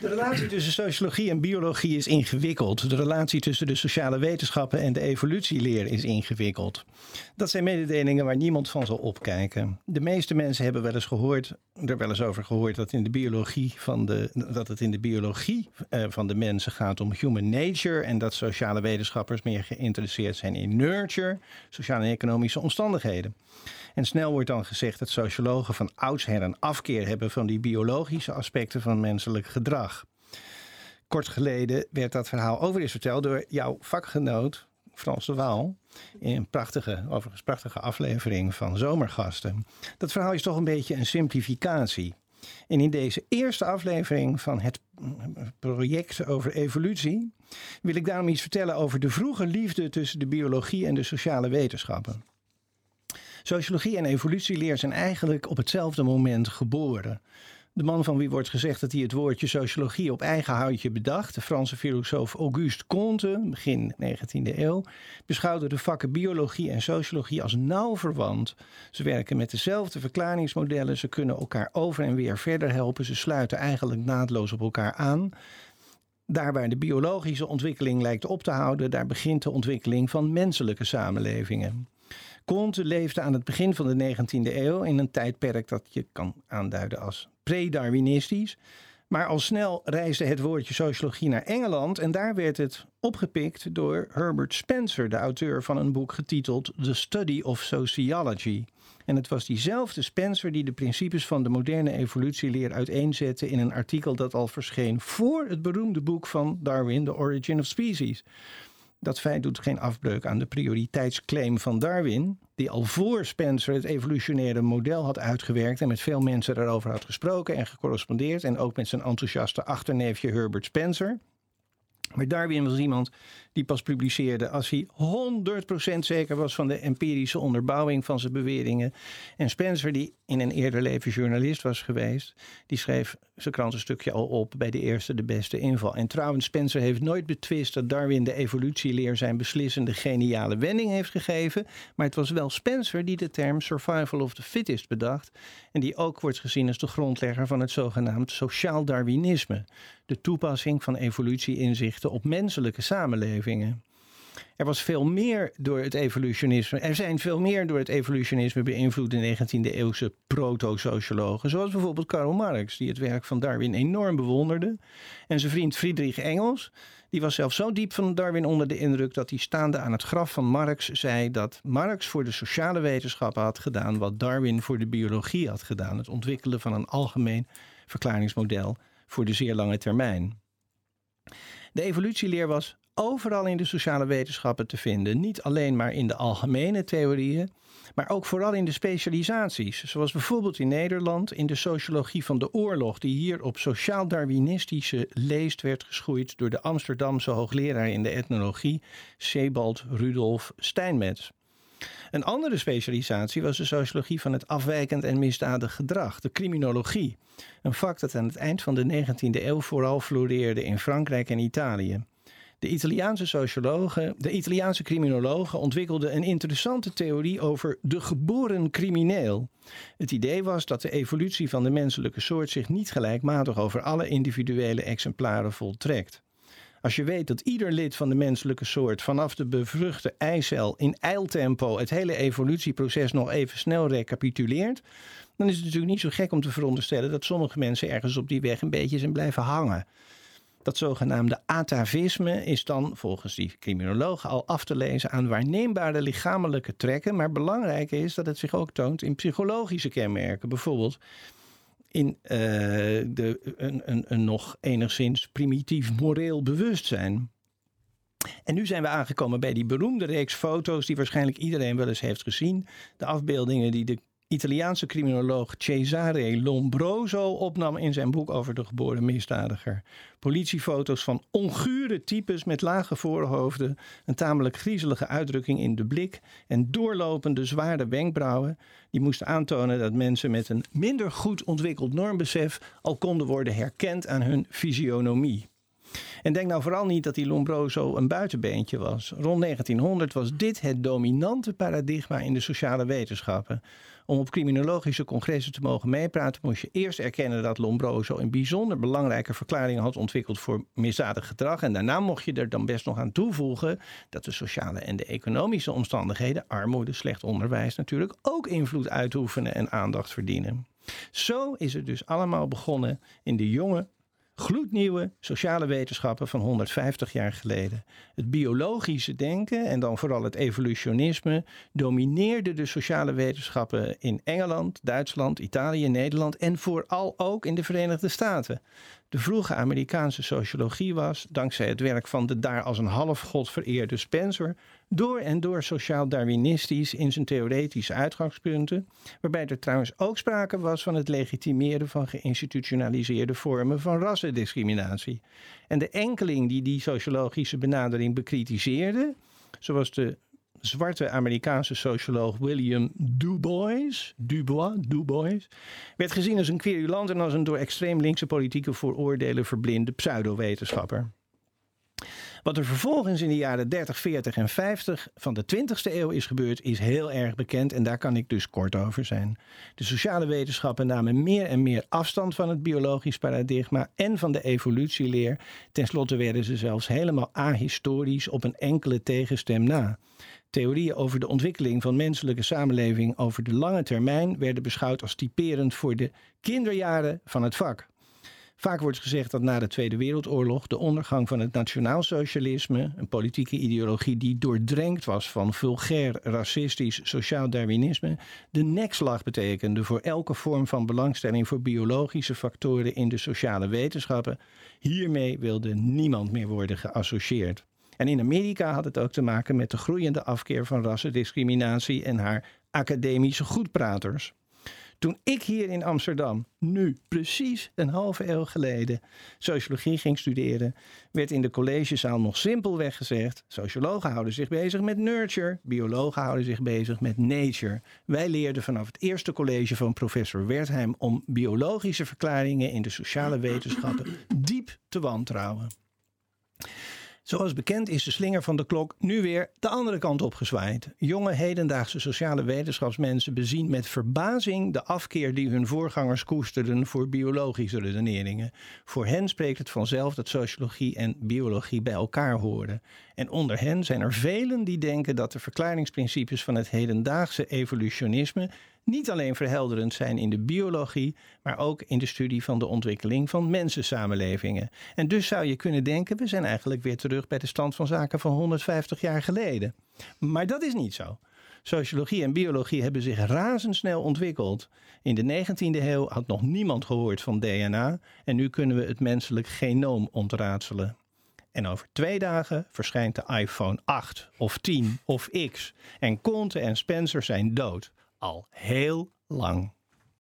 De relatie tussen sociologie en biologie is ingewikkeld. De relatie tussen de sociale wetenschappen en de evolutieleer is ingewikkeld. Dat zijn mededelingen waar niemand van zal opkijken. De meeste mensen hebben wel eens gehoord, er wel eens over gehoord dat, in de biologie van de, dat het in de biologie eh, van de mensen gaat om human nature en dat sociale wetenschappers meer geïnteresseerd zijn in nurture, sociale en economische omstandigheden. En snel wordt dan gezegd dat sociologen van oudsher een afkeer hebben van die biologische aspecten van menselijk gedrag. Kort geleden werd dat verhaal over eens verteld door jouw vakgenoot Frans de Waal. In een prachtige, overigens prachtige aflevering van Zomergasten. Dat verhaal is toch een beetje een simplificatie. En in deze eerste aflevering van het project over evolutie wil ik daarom iets vertellen over de vroege liefde tussen de biologie en de sociale wetenschappen. Sociologie en evolutieleer zijn eigenlijk op hetzelfde moment geboren. De man van wie wordt gezegd dat hij het woordje sociologie op eigen houtje bedacht, de Franse filosoof Auguste Comte, begin 19e eeuw, beschouwde de vakken biologie en sociologie als nauw verwant. Ze werken met dezelfde verklaringsmodellen, ze kunnen elkaar over en weer verder helpen, ze sluiten eigenlijk naadloos op elkaar aan. Daar waar de biologische ontwikkeling lijkt op te houden, daar begint de ontwikkeling van menselijke samenlevingen. Comte leefde aan het begin van de 19e eeuw in een tijdperk dat je kan aanduiden als pre-Darwinistisch. Maar al snel reisde het woordje sociologie naar Engeland en daar werd het opgepikt door Herbert Spencer, de auteur van een boek getiteld The Study of Sociology. En het was diezelfde Spencer die de principes van de moderne evolutieleer uiteenzette in een artikel dat al verscheen voor het beroemde boek van Darwin, The Origin of Species. Dat feit doet geen afbreuk aan de prioriteitsclaim van Darwin, die al voor Spencer het evolutionaire model had uitgewerkt en met veel mensen daarover had gesproken en gecorrespondeerd. En ook met zijn enthousiaste achterneefje Herbert Spencer. Maar Darwin was iemand die pas publiceerde als hij 100% zeker was van de empirische onderbouwing van zijn beweringen. En Spencer, die in een eerder leven journalist was geweest, die schreef zijn krantenstukje al op bij de eerste de beste inval. En trouwens, Spencer heeft nooit betwist dat Darwin de evolutieleer zijn beslissende geniale wending heeft gegeven. Maar het was wel Spencer die de term survival of the fittest bedacht. En die ook wordt gezien als de grondlegger van het zogenaamd sociaal Darwinisme. De toepassing van op menselijke samenlevingen. Er was veel meer door het evolutionisme. Er zijn veel meer door het evolutionisme beïnvloede 19e eeuwse proto-sociologen. Zoals bijvoorbeeld Karl Marx, die het werk van Darwin enorm bewonderde. En zijn vriend Friedrich Engels, die was zelfs zo diep van Darwin onder de indruk dat hij staande aan het graf van Marx zei dat Marx voor de sociale wetenschappen had gedaan wat Darwin voor de biologie had gedaan: het ontwikkelen van een algemeen verklaringsmodel voor de zeer lange termijn. De evolutieleer was overal in de sociale wetenschappen te vinden. Niet alleen maar in de algemene theorieën, maar ook vooral in de specialisaties. Zoals bijvoorbeeld in Nederland in de sociologie van de oorlog, die hier op sociaal-darwinistische leest werd geschoeid door de Amsterdamse hoogleraar in de etnologie, Sebald Rudolf Steinmetz. Een andere specialisatie was de sociologie van het afwijkend en misdadig gedrag, de criminologie. Een vak dat aan het eind van de 19e eeuw vooral floreerde in Frankrijk en Italië. De Italiaanse sociologen, de Italiaanse criminologen ontwikkelden een interessante theorie over de geboren crimineel. Het idee was dat de evolutie van de menselijke soort zich niet gelijkmatig over alle individuele exemplaren voltrekt. Als je weet dat ieder lid van de menselijke soort vanaf de bevruchte eicel in eiltempo het hele evolutieproces nog even snel recapituleert, dan is het natuurlijk niet zo gek om te veronderstellen dat sommige mensen ergens op die weg een beetje zijn blijven hangen. Dat zogenaamde atavisme is dan volgens die criminologen al af te lezen aan waarneembare lichamelijke trekken. Maar belangrijk is dat het zich ook toont in psychologische kenmerken. Bijvoorbeeld in uh, de, een, een, een nog enigszins primitief moreel bewustzijn. En nu zijn we aangekomen bij die beroemde reeks foto's die waarschijnlijk iedereen wel eens heeft gezien. De afbeeldingen die de Italiaanse criminoloog Cesare Lombroso opnam in zijn boek over de geboren misdadiger. Politiefoto's van ongure types met lage voorhoofden, een tamelijk griezelige uitdrukking in de blik en doorlopende zware wenkbrauwen. Die moesten aantonen dat mensen met een minder goed ontwikkeld normbesef al konden worden herkend aan hun fysionomie. En denk nou vooral niet dat die Lombroso een buitenbeentje was. Rond 1900 was dit het dominante paradigma in de sociale wetenschappen. Om op criminologische congressen te mogen meepraten, moest je eerst erkennen dat Lombroso een bijzonder belangrijke verklaring had ontwikkeld voor misdadig gedrag. En daarna mocht je er dan best nog aan toevoegen dat de sociale en de economische omstandigheden, armoede, slecht onderwijs natuurlijk, ook invloed uitoefenen en aandacht verdienen. Zo is het dus allemaal begonnen in de jonge gloednieuwe sociale wetenschappen van 150 jaar geleden. Het biologische denken en dan vooral het evolutionisme domineerde de sociale wetenschappen in Engeland, Duitsland, Italië, Nederland en vooral ook in de Verenigde Staten. De vroege Amerikaanse sociologie was, dankzij het werk van de daar als een halfgod vereerde Spencer, door en door sociaal-darwinistisch in zijn theoretische uitgangspunten, waarbij er trouwens ook sprake was van het legitimeren van geïnstitutionaliseerde vormen van rassendiscriminatie. En de enkeling die die sociologische benadering bekritiseerde, zoals de zwarte Amerikaanse socioloog William Dubois, Dubois, Dubois, werd gezien als een querulant en als een door extreem linkse politieke vooroordelen verblinde pseudowetenschapper. Wat er vervolgens in de jaren 30, 40 en 50 van de 20e eeuw is gebeurd, is heel erg bekend en daar kan ik dus kort over zijn. De sociale wetenschappen namen meer en meer afstand van het biologisch paradigma en van de evolutieleer. Ten slotte werden ze zelfs helemaal ahistorisch op een enkele tegenstem na. Theorieën over de ontwikkeling van menselijke samenleving over de lange termijn werden beschouwd als typerend voor de kinderjaren van het vak. Vaak wordt gezegd dat na de Tweede Wereldoorlog de ondergang van het nationaalsocialisme, een politieke ideologie die doordrenkt was van vulgair racistisch sociaal darwinisme, de nekslag betekende voor elke vorm van belangstelling voor biologische factoren in de sociale wetenschappen. Hiermee wilde niemand meer worden geassocieerd. En in Amerika had het ook te maken met de groeiende afkeer van rassendiscriminatie en haar academische goedpraters. Toen ik hier in Amsterdam, nu precies een halve eeuw geleden, sociologie ging studeren, werd in de collegezaal nog simpelweg gezegd: sociologen houden zich bezig met nurture, biologen houden zich bezig met nature. Wij leerden vanaf het eerste college van professor Wertheim om biologische verklaringen in de sociale wetenschappen diep te wantrouwen. Zoals bekend is de slinger van de klok nu weer de andere kant op gezwaaid. Jonge hedendaagse sociale wetenschapsmensen bezien met verbazing de afkeer die hun voorgangers koesterden voor biologische redeneringen. Voor hen spreekt het vanzelf dat sociologie en biologie bij elkaar horen. En onder hen zijn er velen die denken dat de verklaringsprincipes van het hedendaagse evolutionisme niet alleen verhelderend zijn in de biologie, maar ook in de studie van de ontwikkeling van mensensamenlevingen. En dus zou je kunnen denken, we zijn eigenlijk weer terug bij de stand van zaken van 150 jaar geleden. Maar dat is niet zo. Sociologie en biologie hebben zich razendsnel ontwikkeld. In de 19e eeuw had nog niemand gehoord van DNA en nu kunnen we het menselijk genoom ontraadselen. En over twee dagen verschijnt de iPhone 8 of 10 of X. En Conte en Spencer zijn dood. Al heel lang.